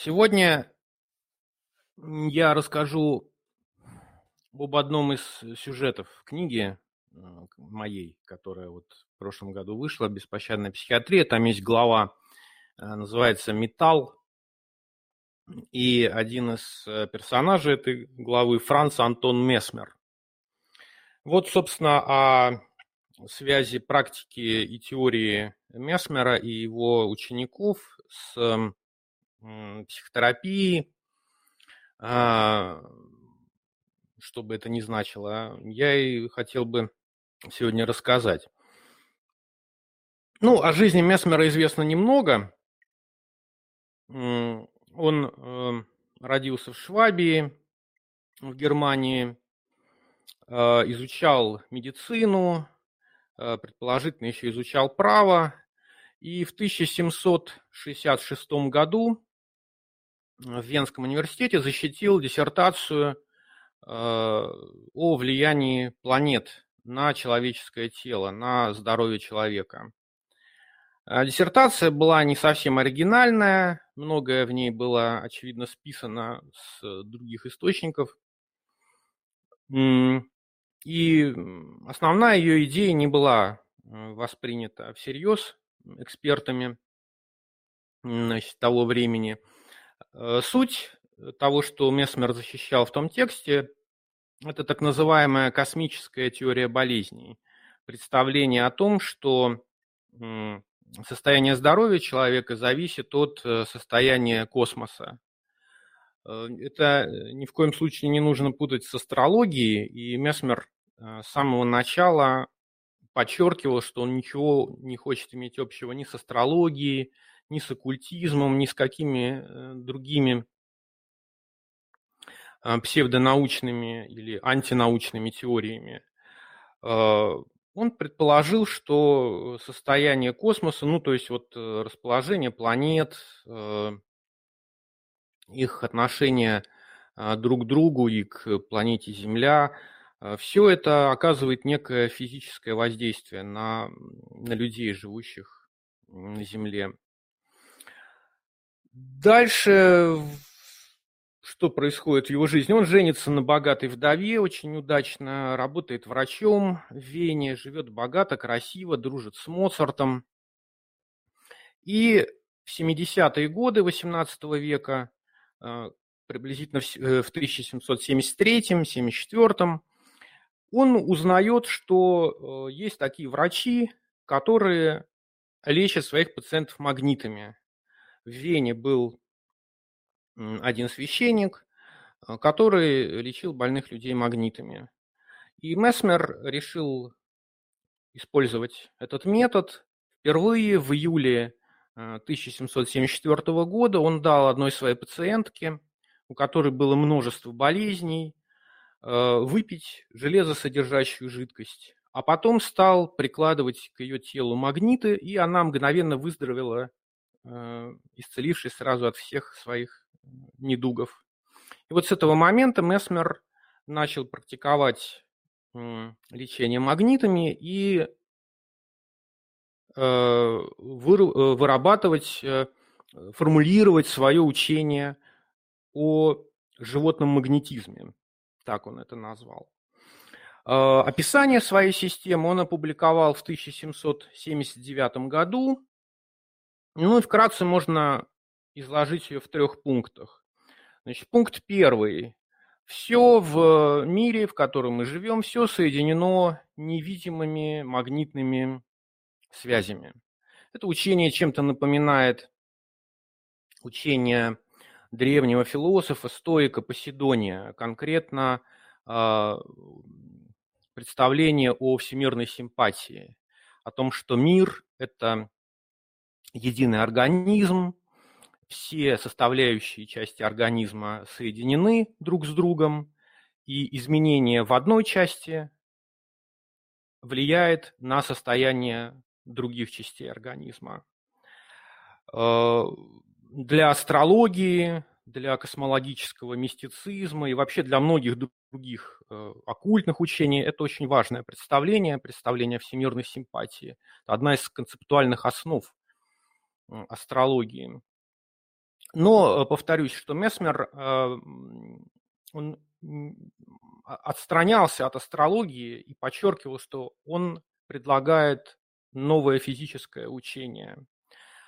Сегодня я расскажу об одном из сюжетов книги э, моей, которая вот в прошлом году вышла, «Беспощадная психиатрия». Там есть глава, э, называется «Металл». И один из э, персонажей этой главы Франц Антон Месмер. Вот, собственно, о связи практики и теории Месмера и его учеников с психотерапии, а, что бы это ни значило, я и хотел бы сегодня рассказать. Ну, о жизни Месмера известно немного. Он эм, родился в Швабии, в Германии, а, изучал медицину, а, предположительно еще изучал право, и в 1766 году в Венском университете защитил диссертацию э, о влиянии планет на человеческое тело, на здоровье человека. А диссертация была не совсем оригинальная, многое в ней было, очевидно, списано с других источников. И основная ее идея не была э, воспринята всерьез экспертами значит, того времени – суть того, что Месмер защищал в том тексте, это так называемая космическая теория болезней. Представление о том, что состояние здоровья человека зависит от э, состояния космоса. Э, это ни в коем случае не нужно путать с астрологией, и Месмер с самого начала подчеркивал, что он ничего не хочет иметь общего ни с астрологией, ни с оккультизмом, ни с какими э, другими а, псевдонаучными или антинаучными теориями. А, он предположил, что состояние космоса, ну то есть вот э, расположение планет, э, их отношение а, друг к другу и к планете Земля, все это оказывает некое физическое воздействие на, на людей, живущих на Земле. Дальше что происходит в его жизни? Он женится на богатой вдове, очень удачно, работает врачом в Вене, живет богато, красиво, дружит с Моцартом. И в 70-е годы XVIII века, э, приблизительно в 1773-74, э, он узнает, что э, есть такие врачи, которые лечат своих пациентов магнитами в Вене был один священник, э, который лечил больных людей магнитами. И Месмер решил использовать этот метод. Впервые в июле 1774 э, года он дал одной своей пациентке, у которой было множество болезней, э, выпить железосодержащую жидкость, а потом стал прикладывать к ее телу магниты, и она мгновенно выздоровела Э, исцеливший сразу от всех своих недугов. И вот с этого момента Месмер начал практиковать лечение магнитами и э, э, вырабатывать, формулировать свое учение о животном магнетизме. Так он это назвал. Описание своей системы он опубликовал в 1779 году ну и вкратце можно изложить ее в трех пунктах. Значит, пункт первый. Все в мире, в котором мы живем, все соединено невидимыми магнитными связями. Это учение чем-то напоминает учение древнего философа, стоика Поседония, конкретно э, представление о всемирной симпатии, о том, что мир – это единый организм, все составляющие части организма соединены друг с другом, и изменение в одной части влияет на состояние других частей организма. Э, для астрологии, для космологического мистицизма и вообще для многих других э, оккультных учений это очень важное представление, представление всемирной симпатии. Это одна из концептуальных основ астрологии. Но повторюсь, что Месмер, он отстранялся от астрологии и подчеркивал, что он предлагает новое физическое учение.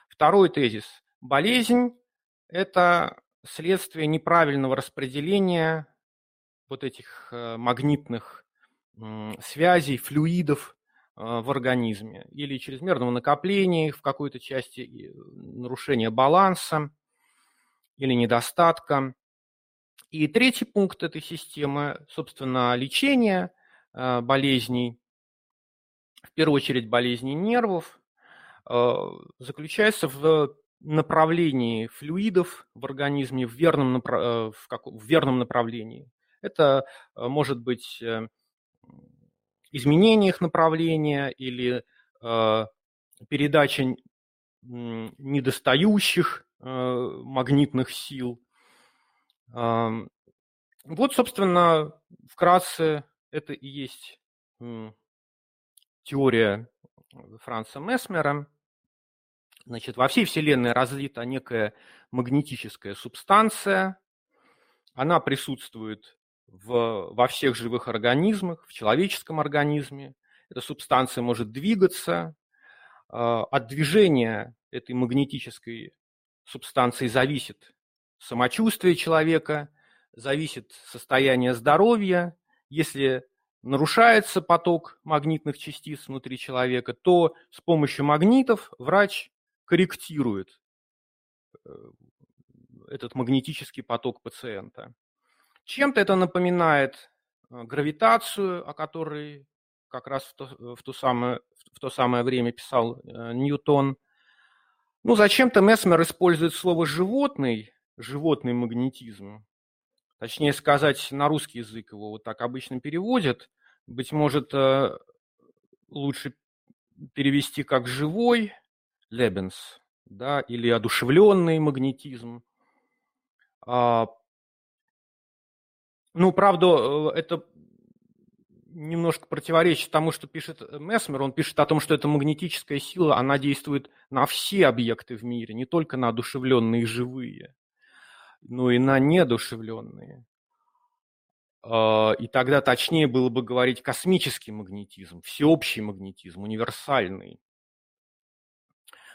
Второй тезис. Болезнь – это следствие неправильного распределения вот этих э, магнитных связей, флюидов э, в организме или чрезмерного накопления в какой-то части, нарушения баланса или недостатка. И третий пункт этой системы, собственно, лечение э, болезней, в первую очередь болезней нервов, заключается в направлении флюидов в организме в верном, направ... в, как... в верном направлении. Это э, может быть э, изменение их направления или э, передача недостающих магнитных сил. Вот, собственно, вкратце это и есть теория Франца Месмера. Значит, во всей Вселенной разлита некая магнетическая субстанция. Она присутствует в, во всех живых организмах, в человеческом организме. Эта субстанция может двигаться. А, от движения этой магнетической субстанции зависит самочувствие человека, зависит состояние здоровья. Если нарушается поток магнитных частиц внутри человека, то с помощью магнитов врач корректирует э, этот магнетический поток пациента. Чем-то это напоминает э, гравитацию, о которой как раз в то, э, в то, самое, в то самое время писал э, Ньютон. Ну, зачем-то Месмер использует слово «животный», животный магнетизм. Точнее сказать, на русский язык его вот так обычно переводят. Быть может, лучше перевести как «живой», «лебенс», да, или «одушевленный магнетизм». Ну, правда, э, это немножко противоречит тому, что пишет Месмер. Он пишет о том, что эта магнетическая сила, она действует на все объекты в мире, не только на одушевленные живые, но и на неодушевленные. А, и тогда точнее было бы говорить космический магнетизм, всеобщий магнетизм, универсальный.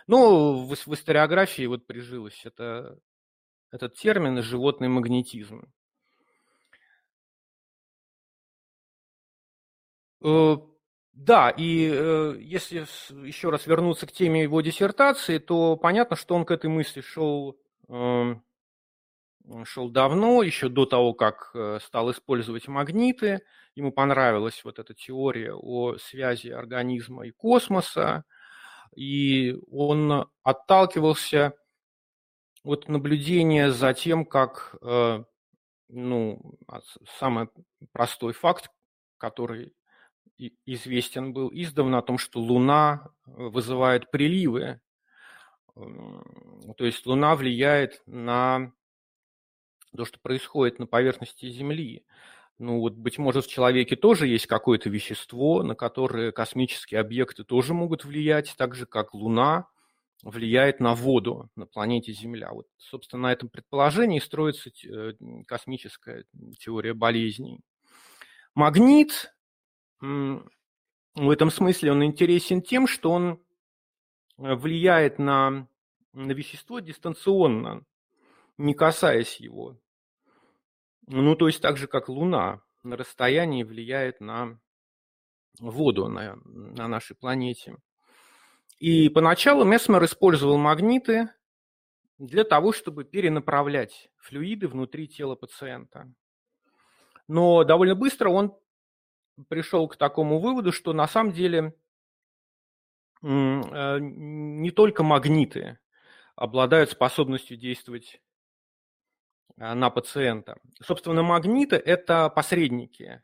Ну, в историографии вот прижилось это, этот термин «животный магнетизм». Да, и э, если еще раз вернуться к теме его диссертации, то понятно, что он к этой мысли шел, эм, шел давно, еще до того, как э, стал использовать магниты. Ему понравилась вот эта теория о связи организма и космоса, и он отталкивался от наблюдения за тем, как ну, самый простой факт, который известен был издавна о том, что Луна э, вызывает приливы. То есть Луна влияет на то, что происходит на поверхности Земли. Ну вот, быть может, в человеке тоже есть какое-то вещество, на которое космические объекты тоже могут влиять, так же, как Луна влияет на воду на планете Земля. Вот, собственно, на этом предположении строится э, космическая теория болезней. Магнит в этом смысле он интересен тем, что он э, влияет на, на вещество дистанционно, не касаясь его. Ну, то есть так же, как Луна на расстоянии влияет на воду на, на нашей планете. И поначалу Месмер использовал магниты для того, чтобы перенаправлять флюиды внутри тела пациента. Но довольно быстро он пришел к такому выводу, что на самом деле э, не только магниты обладают способностью действовать э, на пациента. Собственно, магниты – это посредники.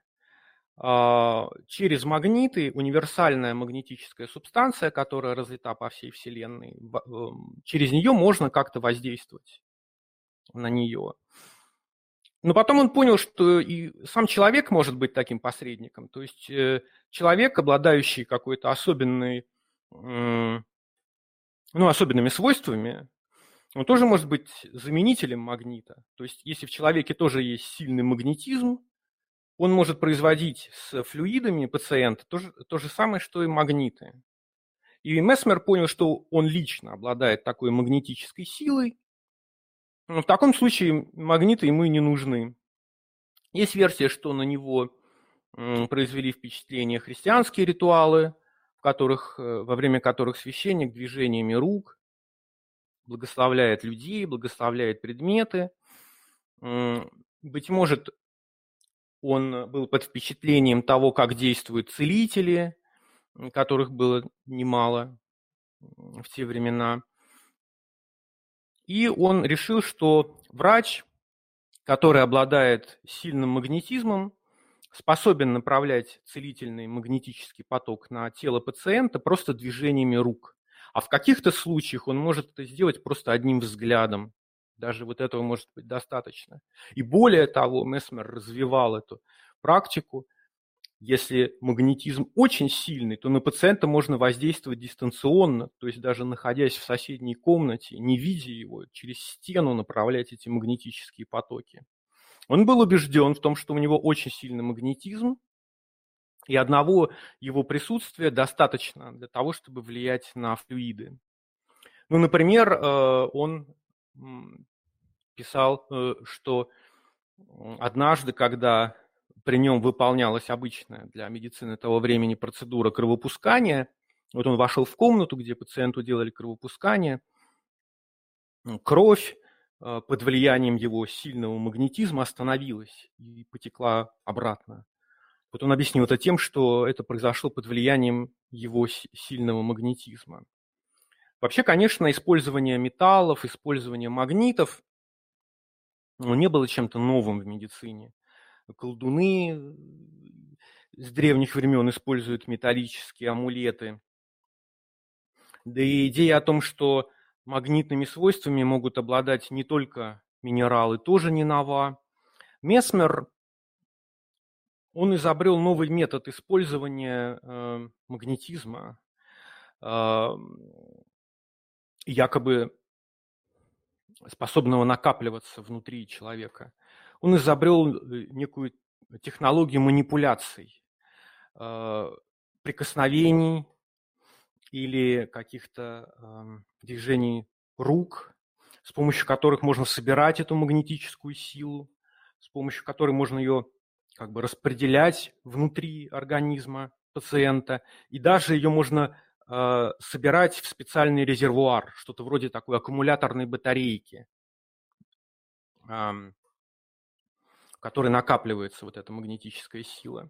А, через магниты универсальная магнетическая субстанция, которая разлита по всей Вселенной, эм, через нее можно как-то воздействовать на нее. Но потом он понял, что и сам человек может быть таким посредником. То есть э, человек, обладающий какой-то особенной, ну, особенными свойствами, он тоже может быть заменителем магнита. То есть если в человеке тоже есть сильный магнетизм, он может производить с флюидами пациента то же, то же самое, что и магниты. И Месмер понял, что он лично обладает такой магнетической силой. В таком случае магниты ему и не нужны. Есть версия, что на него произвели впечатление христианские ритуалы, в которых, э, во время которых священник движениями рук благословляет людей, благословляет предметы. Быть может, он был под впечатлением того, как действуют целители, которых было немало в те времена. И он решил, что врач, который обладает сильным магнетизмом, способен направлять целительный магнетический поток на тело пациента просто движениями рук. А в каких-то случаях он может это сделать просто одним взглядом. Даже вот этого может быть достаточно. И более того, Месмер развивал эту практику. Если магнетизм очень сильный, то на пациента можно воздействовать дистанционно, то есть даже находясь в соседней комнате, не видя его, через стену направлять эти магнетические потоки. Он был убежден в том, что у него очень сильный магнетизм, и одного его присутствия достаточно для того, чтобы влиять на флюиды. Ну, например, э, он писал, э, что однажды, когда при нем выполнялась обычная для медицины того времени процедура кровопускания, вот он вошел в комнату, где пациенту делали кровопускание, кровь э, под влиянием его сильного магнетизма остановилась и потекла обратно. Вот он объяснил это тем, что это произошло под влиянием его сильного магнетизма. Вообще, конечно, использование металлов, использование магнитов ну, не было чем-то новым в медицине. Колдуны с древних времен используют металлические амулеты. Да и идея о том, что магнитными свойствами могут обладать не только минералы, тоже не нова. Месмер он изобрел новый метод использования э, магнетизма, э, якобы способного накапливаться внутри человека. Он изобрел э, некую технологию манипуляций, э, прикосновений или каких-то э, движений рук, с помощью которых можно собирать эту магнетическую силу, с помощью которой можно ее как бы распределять внутри организма пациента, и даже ее можно э, собирать в специальный резервуар, что-то вроде такой аккумуляторной батарейки, э, в которой накапливается вот эта магнетическая сила.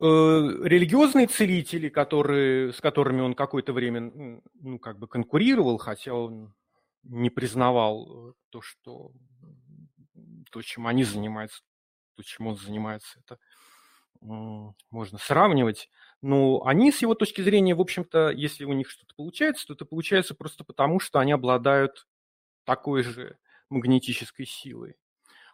Э, религиозные целители, которые, с которыми он какое-то время ну, как бы конкурировал, хотя он не признавал то, что то, чем они занимаются, то, чем он занимается, это можно сравнивать. Но они, с его точки зрения, в общем-то, если у них что-то получается, то это получается просто потому, что они обладают такой же магнетической силой.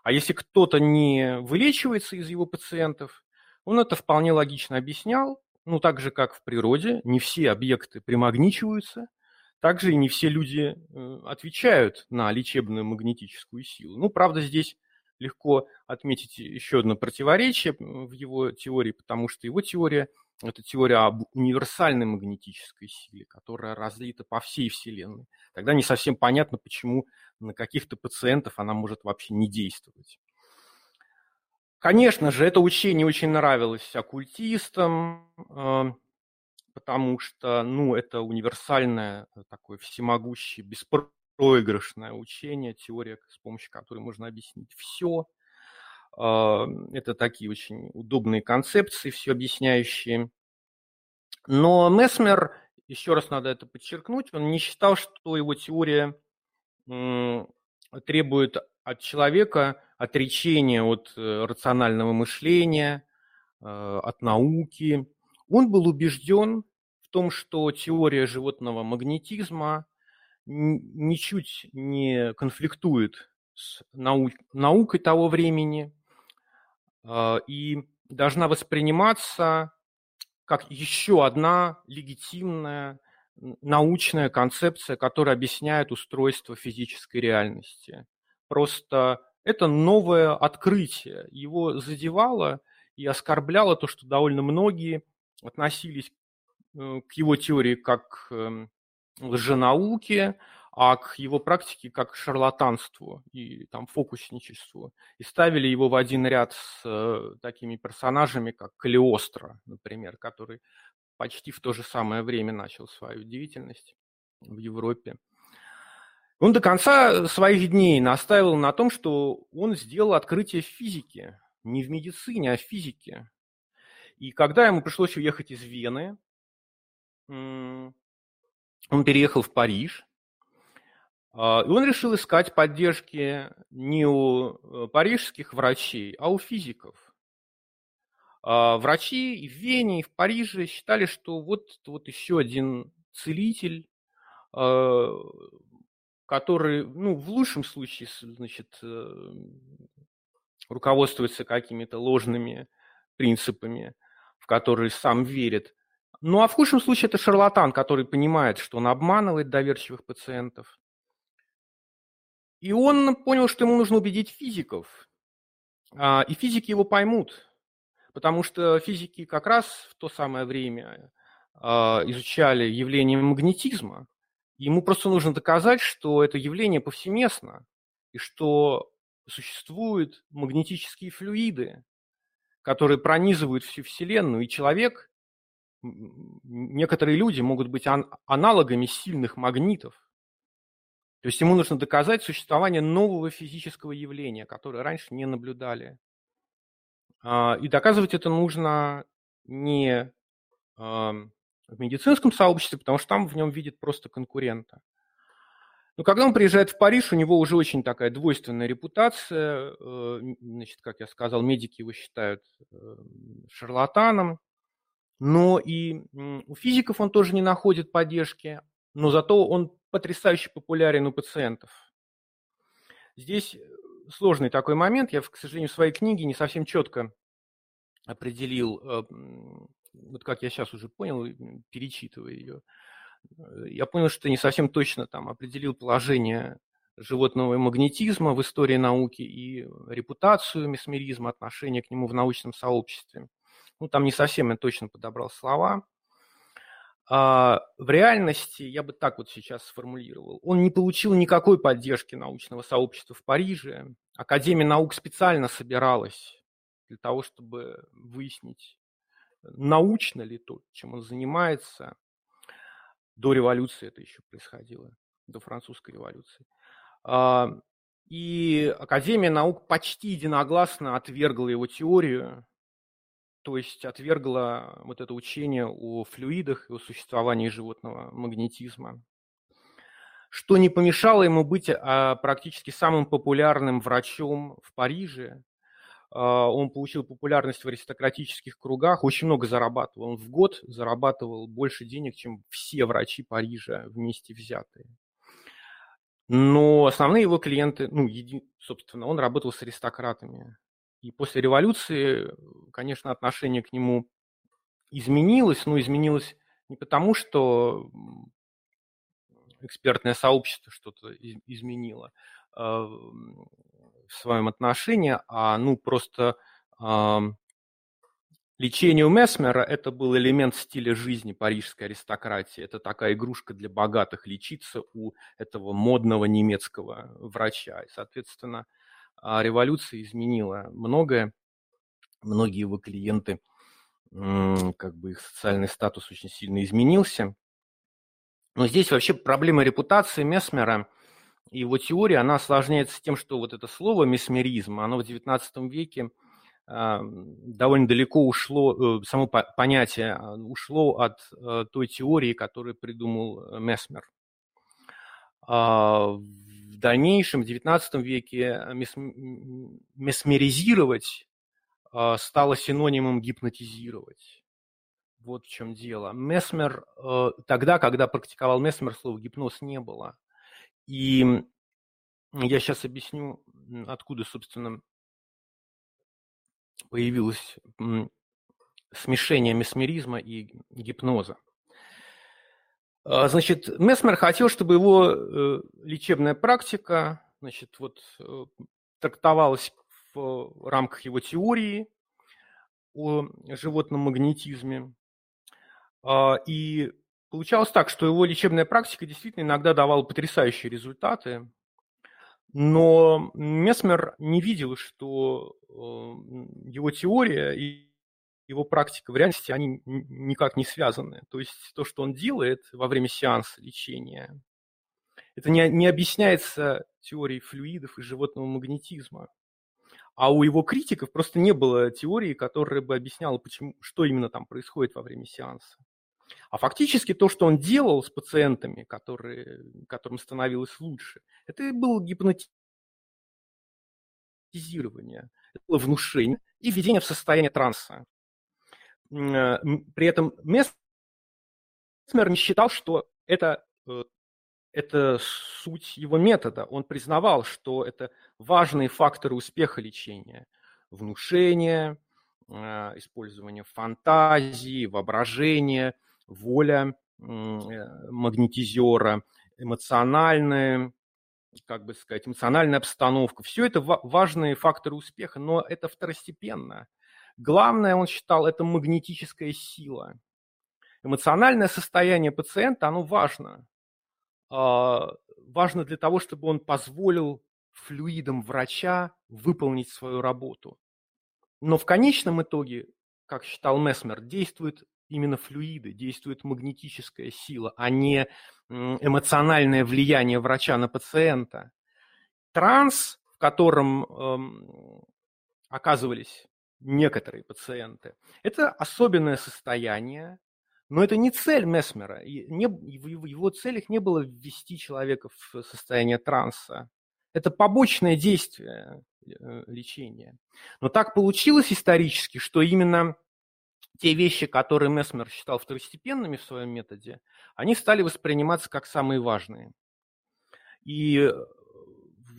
А если кто-то не вылечивается из его пациентов, он это вполне логично объяснял, ну, так же, как в природе, не все объекты примагничиваются – также и не все люди э, отвечают на лечебную магнетическую силу. Ну, правда, здесь легко отметить еще одно противоречие в его теории, потому что его теория – это теория об универсальной магнетической силе, которая разлита по всей Вселенной. Тогда не совсем понятно, почему на каких-то пациентов она может вообще не действовать. Конечно же, это учение очень нравилось оккультистам, э, потому что, ну, это универсальное, э, такое всемогущее, беспроигрышное учение, теория, с помощью которой можно объяснить все. А, это такие очень удобные концепции, все объясняющие. Но Месмер, еще раз надо это подчеркнуть, он не считал, что его теория требует от человека отречения от э, рационального мышления, э, от науки, он был убежден в том, что теория животного магнетизма ничуть не конфликтует с нау наукой того времени и должна восприниматься как еще одна легитимная научная концепция, которая объясняет устройство физической реальности. Просто это новое открытие. Его задевало и оскорбляло то, что довольно многие относились э, к его теории как эм, лженауке, а к его практике как к шарлатанству и там, фокусничеству. И ставили его в один ряд с э, такими персонажами, как Калиостро, например, который почти в то же самое время начал свою деятельность в Европе. Он до конца своих дней настаивал на том, что он сделал открытие в физике, не в медицине, а в физике. И когда ему пришлось уехать из Вены, он переехал в Париж, и он решил искать поддержки не у э, парижских врачей, а у физиков. А, врачи и в Вене, и в Париже считали, что вот, вот еще один целитель, а, который, ну, в лучшем случае, значит, э, руководствуется какими-то ложными принципами, в которые сам верит. Ну, а в худшем случае это шарлатан, который понимает, что он обманывает доверчивых пациентов, и он понял, что ему нужно убедить физиков. А, и физики его поймут, потому что физики как раз в то самое время а, изучали явление магнетизма. Ему просто нужно доказать, что это явление повсеместно, и что существуют магнетические флюиды, которые пронизывают всю Вселенную, и человек, некоторые люди могут быть аналогами сильных магнитов. То есть ему нужно доказать существование нового физического явления, которое раньше не наблюдали. А, и доказывать это нужно не в медицинском сообществе, потому что там в нем видят просто конкурента. Но когда он приезжает в Париж, у него уже очень такая двойственная репутация. Э, значит, как я сказал, медики его считают э, шарлатаном. Но и у физиков он тоже не находит поддержки, но зато он потрясающе популярен у пациентов. Здесь э, сложный такой момент. Я, к сожалению, в своей книге не совсем четко определил, э, вот как я сейчас уже понял, перечитывая ее, э, я понял, что не совсем точно там определил положение животного магнетизма в истории науки и репутацию месмеризма, отношение к нему в научном сообществе. Ну, там не совсем я точно подобрал слова. А, в реальности, я бы так вот сейчас сформулировал, он не получил никакой поддержки научного сообщества в Париже. Академия наук специально собиралась для того, чтобы выяснить, научно ли то, чем он занимается. До революции это еще происходило, до французской революции. А, и Академия наук почти единогласно отвергла его теорию, то есть отвергла вот это учение о флюидах и о существовании животного магнетизма, что не помешало ему быть а, практически самым популярным врачом в Париже. А, он получил популярность в аристократических кругах, очень много зарабатывал. Он в год зарабатывал больше денег, чем все врачи Парижа вместе взятые. Но основные его клиенты, ну, еди, собственно, он работал с аристократами. И после революции, конечно, отношение к нему изменилось, но изменилось не потому, что экспертное сообщество что-то изменило э, в своем отношении, а ну просто э, лечение у Месмера – это был элемент стиля жизни парижской аристократии. Это такая игрушка для богатых лечиться у этого модного немецкого врача. И, соответственно, а революция изменила многое. Многие его клиенты, как бы их социальный статус очень сильно изменился. Но здесь вообще проблема репутации Месмера и его теория, она осложняется тем, что вот это слово месмеризм, оно в XIX веке а, довольно далеко ушло, э, само понятие а, ушло от э, той теории, которую придумал э, Месмер в дальнейшем, в XIX веке, месмеризировать а, стало синонимом гипнотизировать. Вот в чем дело. Месмер, э, тогда, когда практиковал Месмер, слова гипноз не было. И я сейчас объясню, откуда, собственно, появилось смешение месмеризма и гипноза. А, значит, Месмер хотел, чтобы его э, лечебная практика значит, вот, э, трактовалась в рамках его теории о животном магнетизме. А, и получалось так, что его лечебная практика действительно иногда давала потрясающие результаты, но Месмер не видел, что э, его теория и его практика в реальности, они никак не связаны. То есть то, что он делает во время сеанса лечения, это не, не объясняется теорией флюидов и животного магнетизма. А у его критиков просто не было теории, которая бы объясняла, почему, что именно там происходит во время сеанса. А фактически то, что он делал с пациентами, которые, которым становилось лучше, это было гипнотизирование, это было внушение и введение в состояние транса. Э, при этом Месмер не считал, что это, э, это суть его метода. Он признавал, что это важные факторы успеха лечения. Внушение, э, использование фантазии, воображения, воля магнетизера, эмоциональная, как бы сказать, эмоциональная обстановка. Все это важные факторы успеха, но это второстепенно. Главное, он считал, это магнетическая сила. Эмоциональное состояние пациента, оно важно. А, важно для того, чтобы он позволил флюидам врача выполнить свою работу. Но в конечном итоге, как считал Месмер, действуют именно флюиды, действует магнетическая сила, а не эмоциональное влияние врача на пациента. Транс, в котором эм, оказывались некоторые пациенты. Это особенное состояние, но это не цель Месмера. В его целях не было ввести человека в состояние транса. Это побочное действие э, лечения. Но так получилось исторически, что именно те вещи, которые Месмер считал второстепенными в своем методе, они стали восприниматься как самые важные. И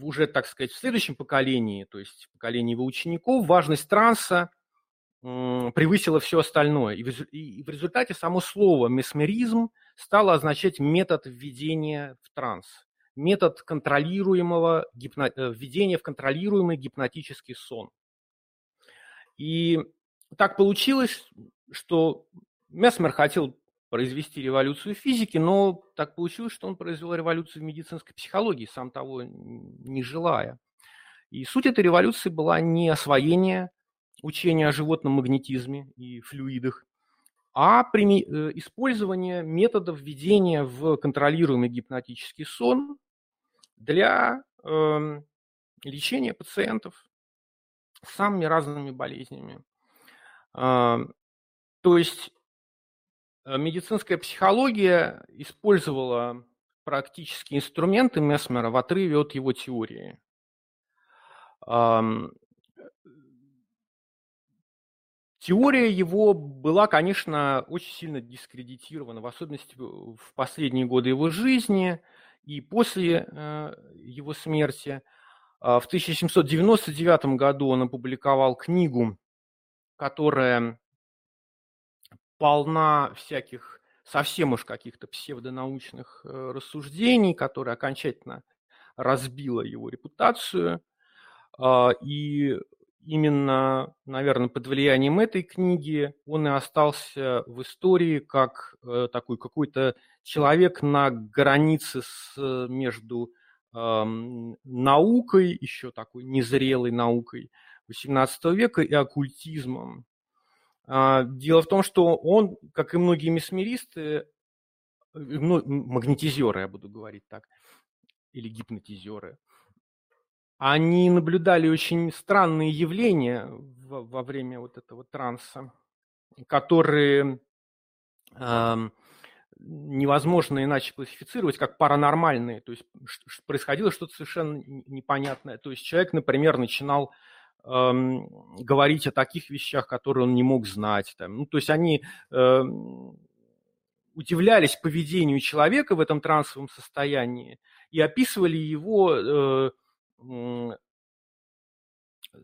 уже, так сказать, в следующем поколении, то есть поколении его учеников, важность транса превысила все остальное. И в результате само слово месмеризм стало означать метод введения в транс, метод контролируемого гипно... Э, введения в контролируемый гипнотический сон. И так получилось, что Месмер хотел произвести революцию в физике, но так получилось, что он произвел революцию в медицинской психологии, сам того не желая. И суть этой революции была не освоение учения о животном магнетизме и флюидах, а э, использование методов введения в контролируемый гипнотический сон для э, лечения пациентов с самыми разными болезнями. Э, то есть медицинская психология использовала практические инструменты Месмера в отрыве от его теории. Теория его была, конечно, очень сильно дискредитирована, в особенности в последние годы его жизни и после э, его смерти. А в 1799 году он опубликовал книгу, которая полна всяких совсем уж каких-то псевдонаучных э, рассуждений, которые окончательно разбила его репутацию. А, и именно, наверное, под влиянием этой книги он и остался в истории как э, такой какой-то человек на границе с, между наукой, еще такой незрелой наукой XVIII века и оккультизмом. А, дело в том, что он, как и многие месмеристы, ну, магнетизеры, я буду говорить так, или гипнотизеры, они наблюдали очень странные явления во, во время вот этого транса, которые э, невозможно иначе классифицировать как паранормальные. То есть происходило что-то совершенно непонятное. То есть человек, например, начинал говорить о таких вещах, которые он не мог знать. Там. Ну, то есть они э, удивлялись поведению человека в этом трансовом состоянии и описывали его э,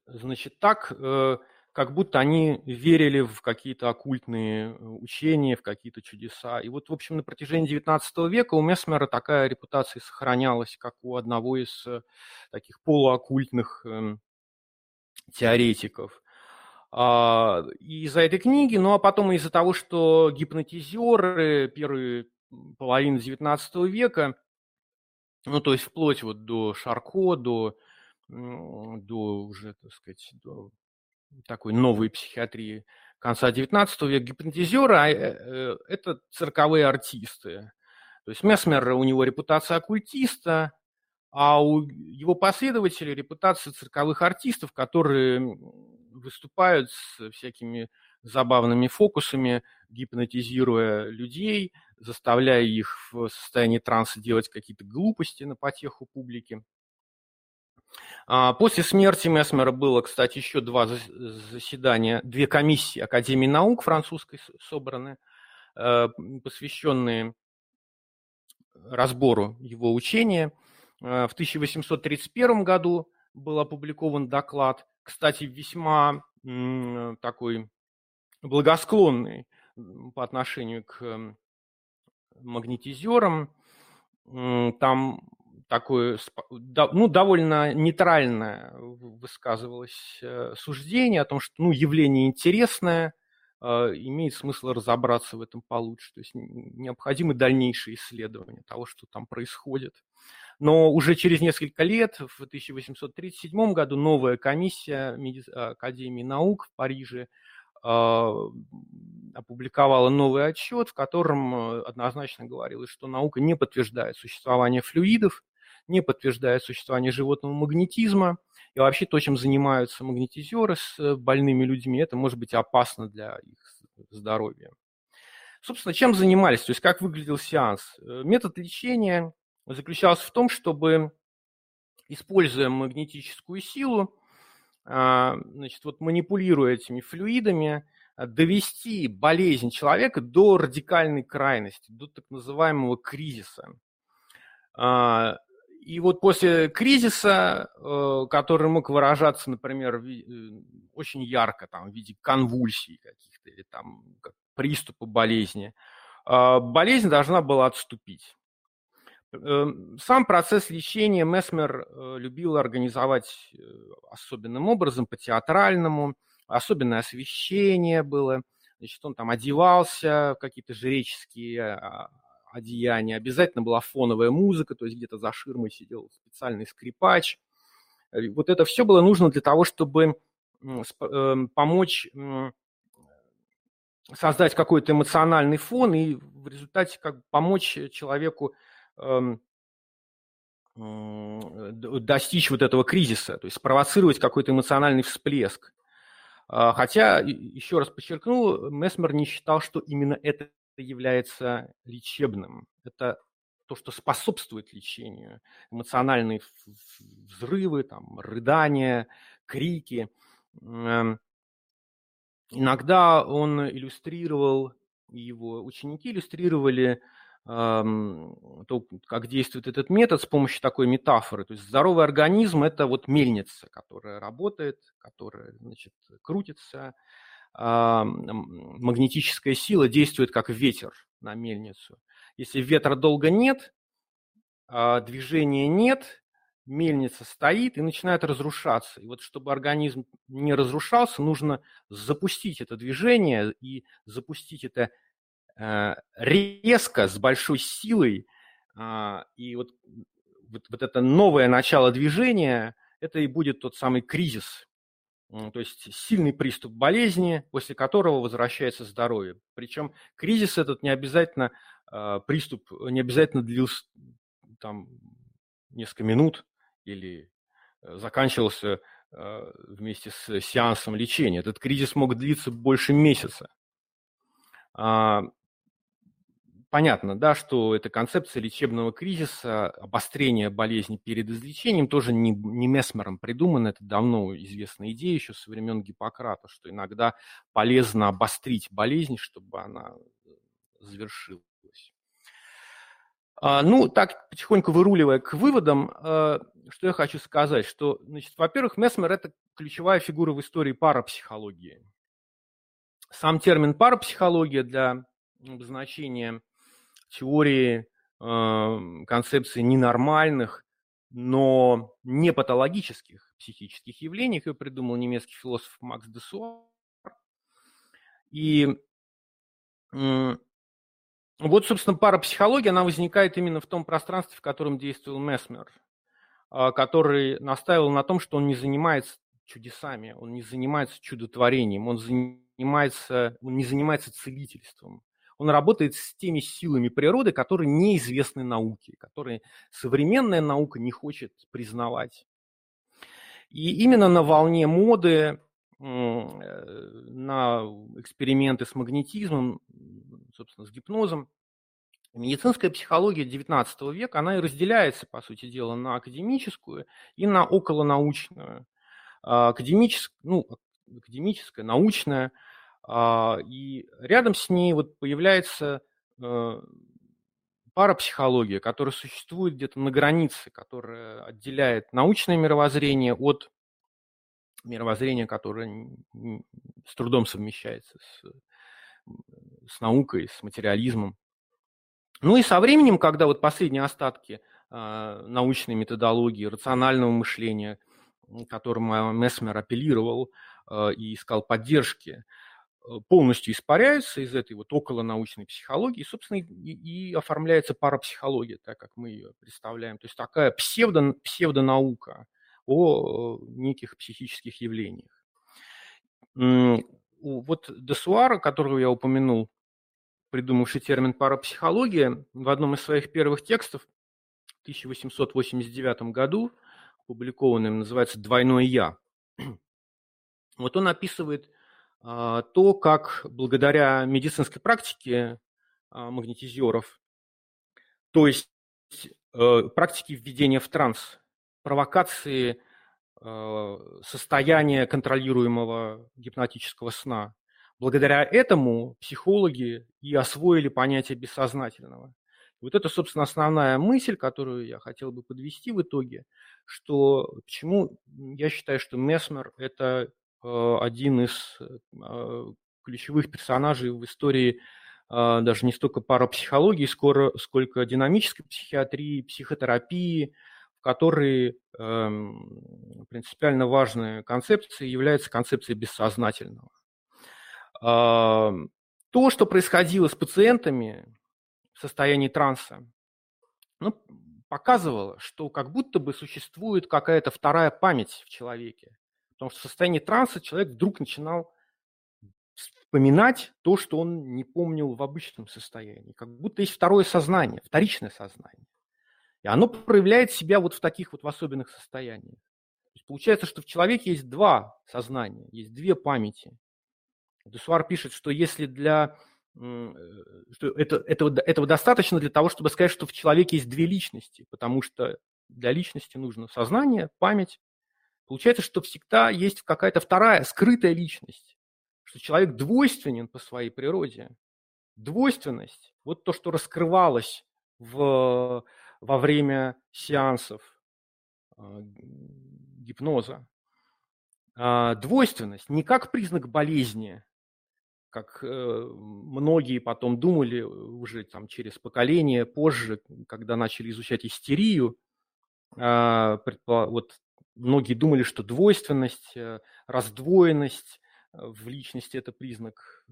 значит, так, э, как будто они верили в какие-то оккультные э, учения, в какие-то чудеса. И вот, в общем, на протяжении XIX века у Месмера такая репутация сохранялась, как у одного из э, таких полуоккультных эм, теоретиков. А, из-за этой книги, ну а потом из-за того, что гипнотизеры первые половины XIX века, ну то есть вплоть вот до Шарко, до, до уже, так сказать, до такой новой психиатрии конца XIX века, гипнотизеры а, э, э, – это цирковые артисты. То есть Месмер, у него репутация оккультиста, а у его последователей репутация цирковых артистов, которые выступают с всякими забавными фокусами, гипнотизируя людей, заставляя их в состоянии транса делать какие-то глупости на потеху публики. А, после смерти Месмера было, кстати, еще два заседания, две комиссии Академии наук французской собраны, э, посвященные разбору его учения. Э, в 1831 году был опубликован доклад, кстати, весьма такой благосклонный по отношению к магнетизерам. Там такое, ну, довольно нейтральное высказывалось э, суждение о том, что, ну, явление интересное, э, имеет смысл разобраться в этом получше. То есть необходимы дальнейшие исследования того, что там происходит. Но уже через несколько лет, в 1837 году, новая комиссия Академии наук в Париже а, опубликовала новый отчет, в котором однозначно говорилось, что наука не подтверждает существование флюидов, не подтверждает существование животного магнетизма. И вообще то, чем занимаются магнетизеры с э, больными людьми, это может быть опасно для их здоровья. Собственно, чем занимались, то есть как выглядел сеанс? Э, метод лечения заключался в том, чтобы, используя магнетическую силу, а, значит, вот манипулируя этими флюидами, довести болезнь человека до радикальной крайности, до так называемого кризиса. А, и вот после кризиса, э, который мог выражаться, например, э, очень ярко, там, в виде конвульсий каких-то или там приступа болезни, а, болезнь должна была отступить. Эм, сам процесс лечения Месмер э, любил организовать особенным образом, по-театральному, особенное освещение было. Значит, он там одевался в какие-то жреческие а, одеяние. Обязательно была фоновая музыка, то есть где-то за ширмой сидел специальный скрипач. Э, вот это все было нужно для того, чтобы эм, помочь создать какой-то эмоциональный фон и в результате как бы помочь человеку достичь вот этого кризиса, то есть спровоцировать какой-то эмоциональный всплеск. А, хотя, еще раз подчеркну, Месмер не считал, что именно это является лечебным. Это то, что способствует лечению. Эмоциональные взрывы, там, рыдания, крики. Эм, иногда он иллюстрировал, его ученики иллюстрировали эм, то, как действует этот метод с помощью такой метафоры. То есть здоровый организм – это вот мельница, которая работает, которая значит, крутится, а, магнетическая сила действует как ветер на мельницу. Если ветра долго нет, а, движения нет, мельница стоит и начинает разрушаться. И вот чтобы организм не разрушался, нужно запустить это движение и запустить это резко, с большой силой. А, и вот, вот, вот это новое начало движения, это и будет тот самый кризис, то есть сильный приступ болезни, после которого возвращается здоровье. Причем кризис этот не обязательно, а, приступ не обязательно длился там несколько минут или э, заканчивался а, вместе с сеансом лечения. Этот кризис мог длиться больше месяца. Понятно, да, что эта концепция лечебного кризиса, обострения болезни перед излечением тоже не, не Месмером придумана. Это давно известная идея еще со времен Гиппократа, что иногда полезно обострить болезнь, чтобы она э, завершилась. А, ну, так, потихоньку выруливая к выводам, э, что я хочу сказать, что, значит, во-первых, Месмер – это ключевая фигура в истории парапсихологии. Сам термин парапсихология для обозначения теории э, концепции ненормальных, но не патологических психических явлений, ее придумал немецкий философ Макс Десуар. И вот, собственно, парапсихология, она возникает именно в том пространстве, в котором действовал Месмер, а, который настаивал на том, что он не занимается чудесами, он не занимается чудотворением, он, занимается, он не занимается целительством. Он работает с теми силами природы, которые неизвестны науке, которые современная наука не хочет признавать. И именно на волне моды, э, на эксперименты с магнетизмом, собственно, с гипнозом, медицинская психология XIX века, она и разделяется, по сути дела, на академическую и на околонаучную. А, академическая, ну, академическая, научная, и рядом с ней вот появляется э, парапсихология, которая существует где-то на границе, которая отделяет научное мировоззрение от мировоззрения, которое с трудом совмещается с, с наукой, с материализмом. Ну и со временем, когда вот последние остатки э, научной методологии, рационального мышления, которым Месмер апеллировал э, и искал поддержки, полностью испаряются из этой вот околонаучной психологии, собственно, и, и оформляется парапсихология, так как мы ее представляем. То есть такая псевдо, псевдонаука о неких психических явлениях. Вот Десуара, которого я упомянул, придумавший термин парапсихология, в одном из своих первых текстов в 1889 году, опубликованным, называется «Двойное я», вот он описывает то, как благодаря медицинской практике а, магнетизеров, то есть э, практике введения в транс, провокации э, состояния контролируемого гипнотического сна, благодаря этому психологи и освоили понятие бессознательного. Вот это, собственно, основная мысль, которую я хотел бы подвести в итоге, что почему я считаю, что Месмер – это один из э, ключевых персонажей в истории э, даже не столько парапсихологии, скоро, сколько динамической психиатрии, психотерапии, в которой эм, принципиально важной концепцией является концепция бессознательного. То, что происходило с пациентами в состоянии транса, ну, показывало, что как будто бы существует какая-то вторая память в человеке, Потому что в состоянии транса человек вдруг начинал вспоминать то, что он не помнил в обычном состоянии. Как будто есть второе сознание, вторичное сознание. И оно проявляет себя вот в таких вот в особенных состояниях. То есть получается, что в человеке есть два сознания, есть две памяти. Десуар пишет, что если для э, что это, этого, этого достаточно для того, чтобы сказать, что в человеке есть две личности, потому что для личности нужно сознание, память Получается, что всегда есть какая-то вторая скрытая личность, что человек двойственен по своей природе. Двойственность, вот то, что раскрывалось в, во время сеансов э, гипноза. А, двойственность не как признак болезни, как э, многие потом думали уже там через поколение позже, когда начали изучать истерию, э, вот многие думали, что двойственность, э, раздвоенность э, в личности – это признак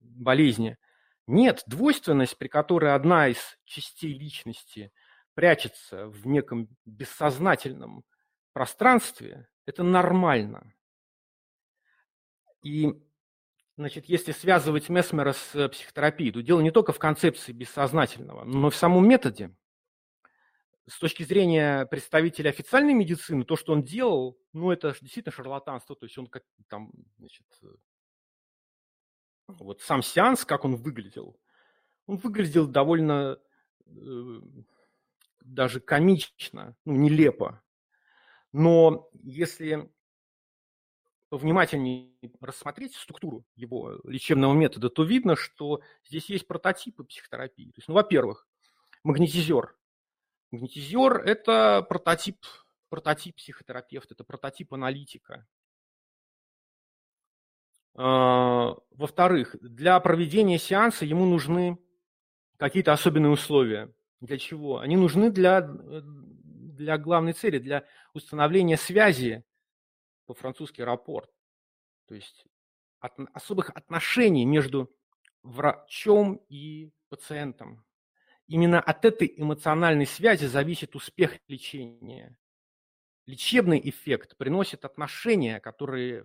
болезни. Нет, двойственность, при которой одна из частей личности прячется в неком бессознательном пространстве, это нормально. И, значит, если связывать Месмера с э, психотерапией, то дело не только в концепции бессознательного, но и в самом методе с точки зрения представителя официальной медицины, то, что он делал, ну, это действительно шарлатанство. То есть он как там, значит, э, вот сам сеанс, как он выглядел, он выглядел довольно э, даже комично, ну, нелепо. Но если повнимательнее рассмотреть структуру его лечебного метода, то видно, что здесь есть прототипы психотерапии. То есть, ну, во-первых, магнетизер – Магнетизер – это прототип, прототип психотерапевта, это прототип аналитика. А, во-вторых, для проведения сеанса ему нужны какие-то особенные условия. Для чего? Они нужны для, для главной цели, для установления связи, по-французски рапорт. То есть от, особых отношений между врачом и пациентом. Именно от этой эмоциональной связи зависит успех лечения. Лечебный эффект приносит отношения, которые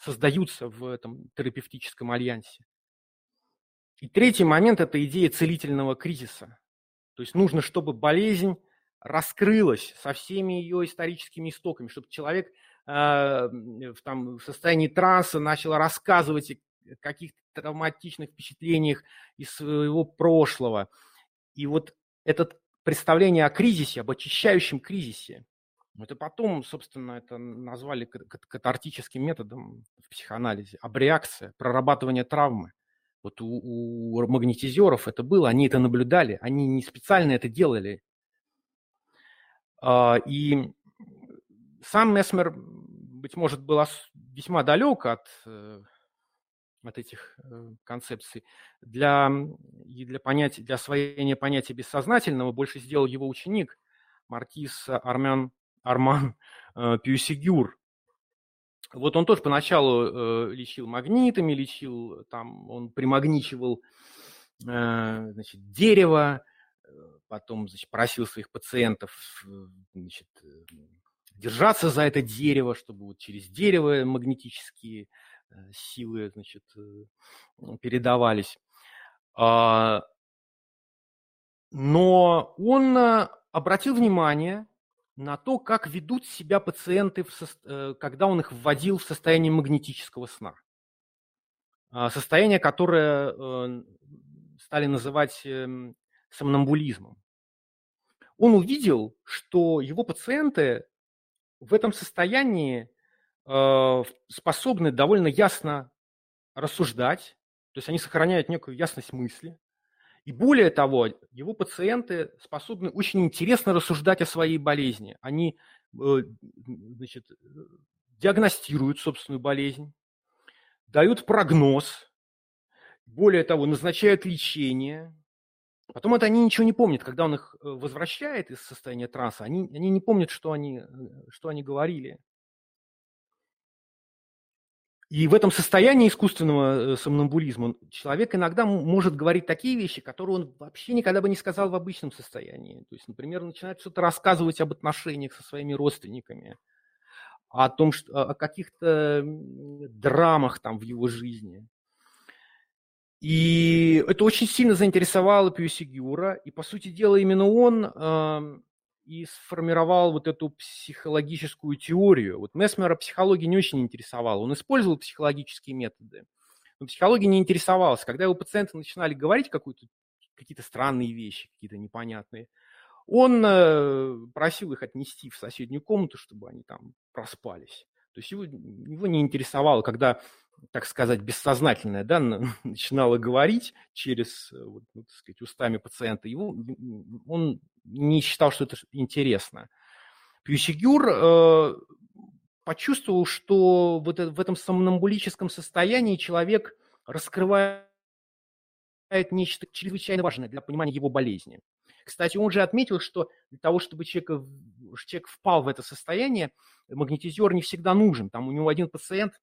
создаются в этом терапевтическом альянсе. И третий момент – это идея целительного кризиса. То есть нужно, чтобы болезнь раскрылась со всеми ее историческими истоками, чтобы человек э, в, там, в состоянии транса начал рассказывать о каких-то травматичных впечатлениях из своего прошлого. И вот это представление о кризисе, об очищающем кризисе, это потом, собственно, это назвали катартическим методом в психоанализе, абреакция, прорабатывание травмы. Вот у, у магнетизеров это было, они это наблюдали, они не специально это делали. А, и сам Месмер, быть может, был весьма далек от, э, от этих э, концепций. Для, и для, понятия, для освоения понятия бессознательного больше сделал его ученик Маркиз Армян, Арман э, Пюсигюр, вот он тоже поначалу э, лечил магнитами, лечил, там он примагничивал э, значит, дерево, потом значит, просил своих пациентов значит, держаться за это дерево, чтобы вот через дерево магнетические силы значит, передавались. А, но он обратил внимание на то, как ведут себя пациенты, э, когда он их вводил в состояние магнетического сна. А, состояние, которое э, стали называть эм, сомнамбулизмом. Он увидел, что его пациенты в этом состоянии э, способны довольно ясно рассуждать, то есть они сохраняют некую ясность мысли, и более того, его пациенты способны очень интересно рассуждать о своей болезни. Они э, значит, диагностируют собственную болезнь, дают прогноз, более того, назначают лечение. Потом это они ничего не помнят. Когда он их э, возвращает из состояния транса, они, они не помнят, что они, э, что они говорили. И в этом состоянии искусственного э, сомнамбулизма человек иногда может говорить такие вещи, которые он вообще никогда бы не сказал в обычном состоянии. То есть, например, начинает что-то рассказывать об отношениях со своими родственниками, о том, что, о каких-то драмах там в его жизни. И это очень сильно заинтересовало Пьюсигюра, и, по сути дела, именно он и сформировал вот эту психологическую теорию. Вот Месмера психология не очень интересовала. Он использовал психологические методы, но психология не интересовалась. Когда его пациенты начинали говорить какие-то странные вещи, какие-то непонятные, он э, просил их отнести в соседнюю комнату, чтобы они там проспались. То есть его, его не интересовало, когда так сказать, бессознательное, да, начинало говорить через, э, вот, ну, так сказать, устами пациента, его, он не считал, что это интересно. Пьюсигюр э, почувствовал, что вот в этом сомнамбулическом состоянии человек раскрывает нечто чрезвычайно важное для понимания его болезни. Кстати, он же отметил, что для того, чтобы человек, человек впал в это состояние, магнетизер не всегда нужен. Там у него один пациент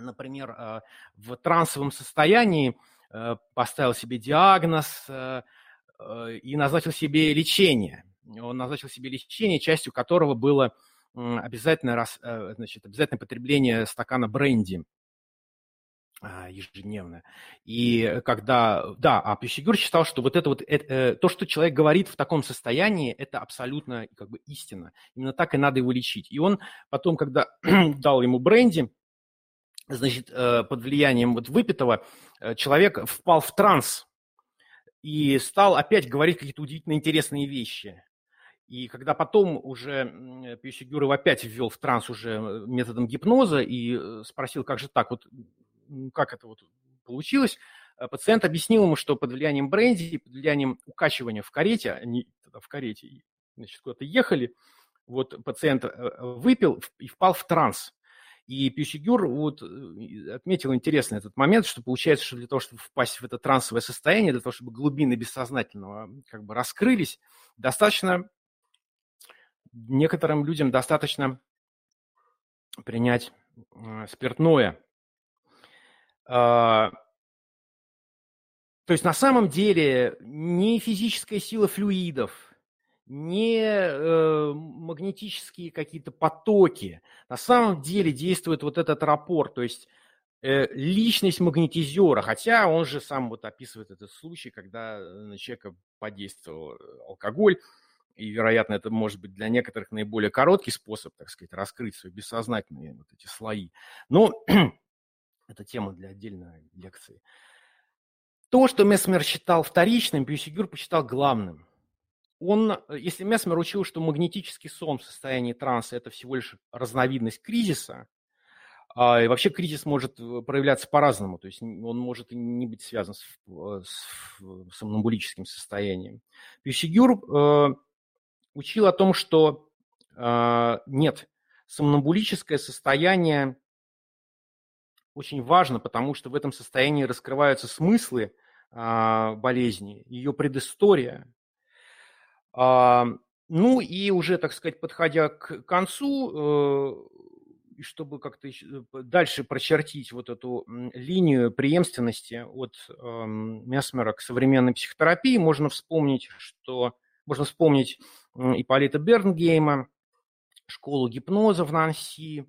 например, э, в трансовом состоянии э, поставил себе диагноз э, и назначил себе лечение. Он назначил себе лечение, частью которого было обязательное, значит, обязательное потребление стакана бренди ежедневно. И когда, да, а Пищегур считал, что вот это вот, это, то, что человек говорит в таком состоянии, это абсолютно как бы истина. Именно так и надо его лечить. И он потом, когда дал ему бренди, значит, э, под влиянием вот выпитого, э, человек впал в транс и стал опять говорить какие-то удивительно интересные вещи. И когда потом уже Пьющегюров опять ввел в транс уже э, методом гипноза и спросил, как же так, вот как это вот получилось, э, пациент объяснил ему, что под влиянием бренди, под влиянием укачивания в карете, они тогда в карете значит, куда-то ехали, вот пациент выпил и впал в транс. И Пьюсигюр вот отметил интересный этот момент, что получается, что для того, чтобы впасть в это трансовое состояние, для того, чтобы глубины бессознательного как бы раскрылись, достаточно некоторым людям достаточно принять э, спиртное. А, то есть на самом деле не физическая сила флюидов, не э, магнетические какие-то потоки. На самом деле действует вот этот рапорт, то есть э, личность магнетизера, хотя он же сам вот описывает этот случай, когда на человека подействовал алкоголь, и, вероятно, это может быть для некоторых наиболее короткий способ, так сказать, раскрыть свои бессознательные вот эти слои. Но это тема для отдельной лекции. То, что Месмер считал вторичным, Бьюсигюр посчитал главным. Он, если Месмер учил, что магнетический сон в состоянии транса – это всего лишь разновидность кризиса, а, и вообще кризис может э, проявляться по-разному, то есть он может не быть связан с, э, с сомнамбулическим состоянием. Пюсигюр э, учил о том, что э, нет, сомнамбулическое состояние очень важно, потому что в этом состоянии раскрываются смыслы э, болезни, ее предыстория. Э, ну и уже, так сказать, подходя к концу, э, чтобы как-то дальше прочертить вот эту линию преемственности от э, Месмера к современной психотерапии, можно вспомнить, что можно вспомнить Ипполита Бернгейма, школу гипноза в Нанси.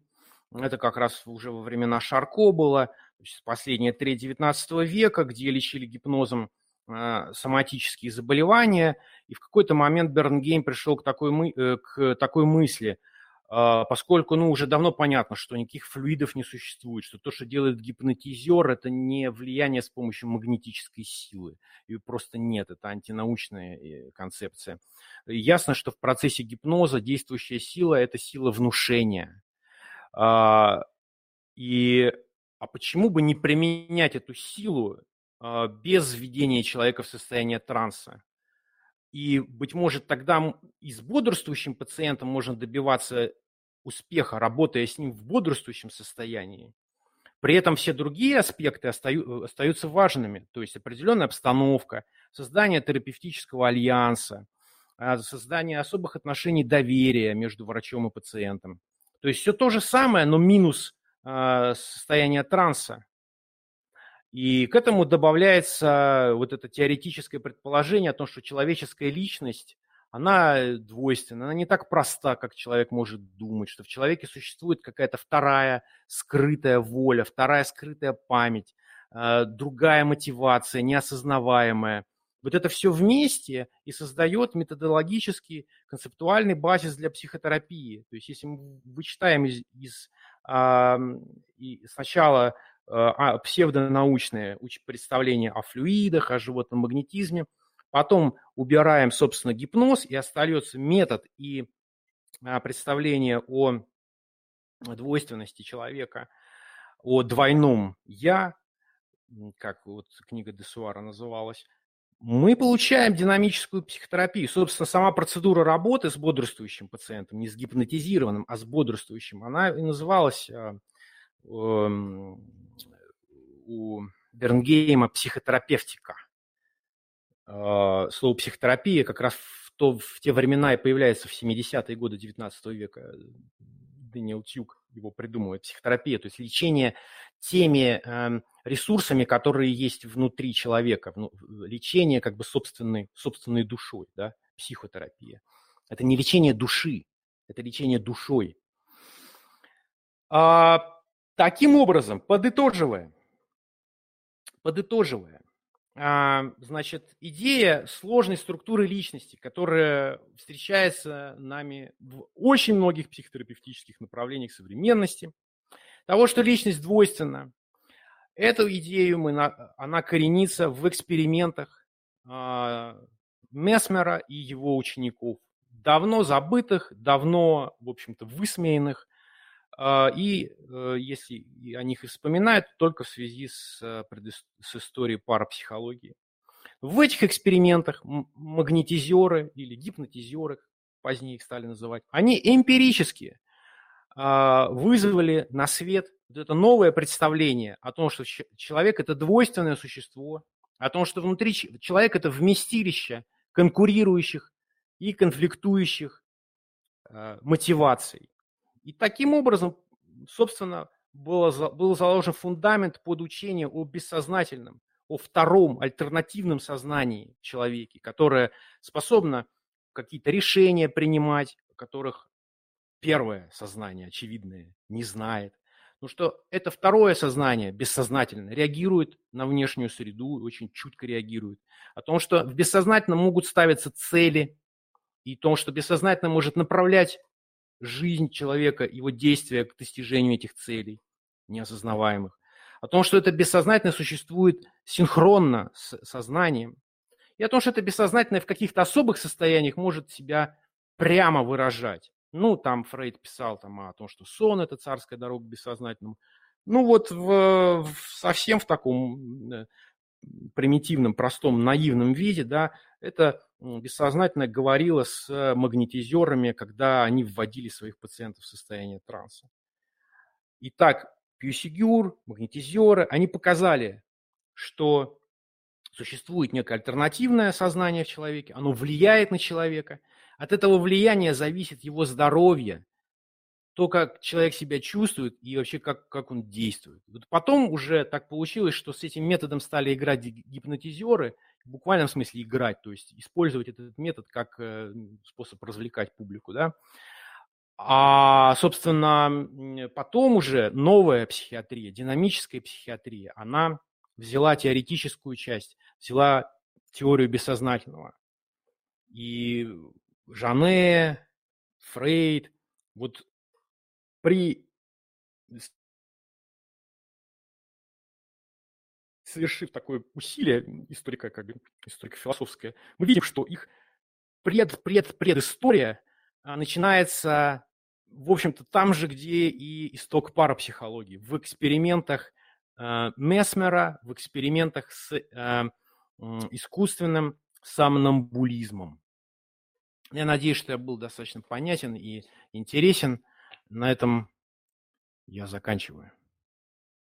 Это как раз уже во времена Шарко было, последние треть 19 века, где лечили гипнозом а, соматические заболевания. И в какой-то момент Бернгейм пришел к такой, э, к такой мысли – а, поскольку ну, уже давно понятно, что никаких флюидов не существует, что то, что делает гипнотизер, это не влияние с помощью магнетической силы. Ее просто нет, это антинаучная э, концепция. ясно, что в процессе гипноза действующая сила – это сила внушения. А, и, а почему бы не применять эту силу а, без введения человека в состояние транса? И, быть может, тогда и с бодрствующим пациентом можно добиваться успеха, работая с ним в бодрствующем состоянии. При этом все другие аспекты остаются важными, то есть определенная обстановка, создание терапевтического альянса, а, создание особых отношений доверия между врачом и пациентом. То есть все то же самое, но минус а, состояние транса. И к этому добавляется вот это теоретическое предположение о том, что человеческая личность, она двойственна, она не так проста, как человек может думать, что в человеке существует какая-то вторая скрытая воля, вторая скрытая память, э, другая мотивация, неосознаваемая. Вот это все вместе и создает методологический, концептуальный базис для психотерапии. То есть если мы вычитаем из, из а, и сначала а, псевдонаучное представление о флюидах, о животном магнетизме, потом убираем, собственно, гипноз, и остается метод и а, представление о двойственности человека, о двойном «я», как вот книга Десуара называлась, мы получаем динамическую психотерапию. Собственно, сама процедура работы с бодрствующим пациентом, не с гипнотизированным, а с бодрствующим, она и называлась эм, у Бернгейма психотерапевтика. А, слово психотерапия как раз в, то, в те времена и появляется в 70-е годы 19 века. Дэниел Тюк его придумывает, психотерапия, то есть лечение теми э, ресурсами, которые есть внутри человека, лечение как бы собственной, собственной душой, да, психотерапия. Это не лечение души, это лечение душой. А, таким образом, подытоживая, подытоживая, а, значит, идея сложной структуры личности, которая встречается нами в очень многих психотерапевтических направлениях современности, того, что личность двойственна, эту идею мы, она коренится в экспериментах а, Месмера и его учеников, давно забытых, давно, в общем-то, высмеянных, и э, если о них и вспоминают, только в связи с, э, с историей парапсихологии. В этих экспериментах магнетизеры или гипнотизеры, позднее их стали называть, они эмпирически а, вызвали на свет вот это новое представление о том, что человек – это двойственное существо, о том, что внутри человека – это вместилище конкурирующих и конфликтующих э, мотиваций. И таким образом, собственно, было, был заложен фундамент под учение о бессознательном, о втором альтернативном сознании в человеке, которое способно какие-то решения принимать, которых первое сознание, очевидное, не знает. Ну что это второе сознание, бессознательное, реагирует на внешнюю среду, очень чутко реагирует. О том, что в бессознательном могут ставиться цели, и о том, что бессознательно может направлять жизнь человека, его действия к достижению этих целей неосознаваемых. О том, что это бессознательное существует синхронно с сознанием. И о том, что это бессознательное в каких-то особых состояниях может себя прямо выражать. Ну, там Фрейд писал там, о том, что сон – это царская дорога к бессознательному. Ну, вот в, в, совсем в таком э, примитивном, простом, наивном виде, да, это бессознательно говорило с магнетизерами, когда они вводили своих пациентов в состояние транса. Итак, пьюсигюр, магнетизеры, они показали, что существует некое альтернативное сознание в человеке, оно влияет на человека – от этого влияния зависит его здоровье, то, как человек себя чувствует и вообще как, как он действует. Вот потом уже так получилось, что с этим методом стали играть гипнотизеры, в буквальном смысле играть, то есть использовать этот метод как э, способ развлекать публику, да. А, собственно, потом уже новая психиатрия, динамическая психиатрия, она взяла теоретическую часть, взяла теорию бессознательного. И Жане, Фрейд, вот при совершив такое усилие историка, как историко-философское, мы видим, что их пред-пред-предыстория а, начинается, в общем-то, там же, где и исток парапсихологии, в экспериментах э, Месмера, в экспериментах с э, искусственным сомнамбулизмом. Я надеюсь, что я был достаточно понятен и интересен. На этом я заканчиваю.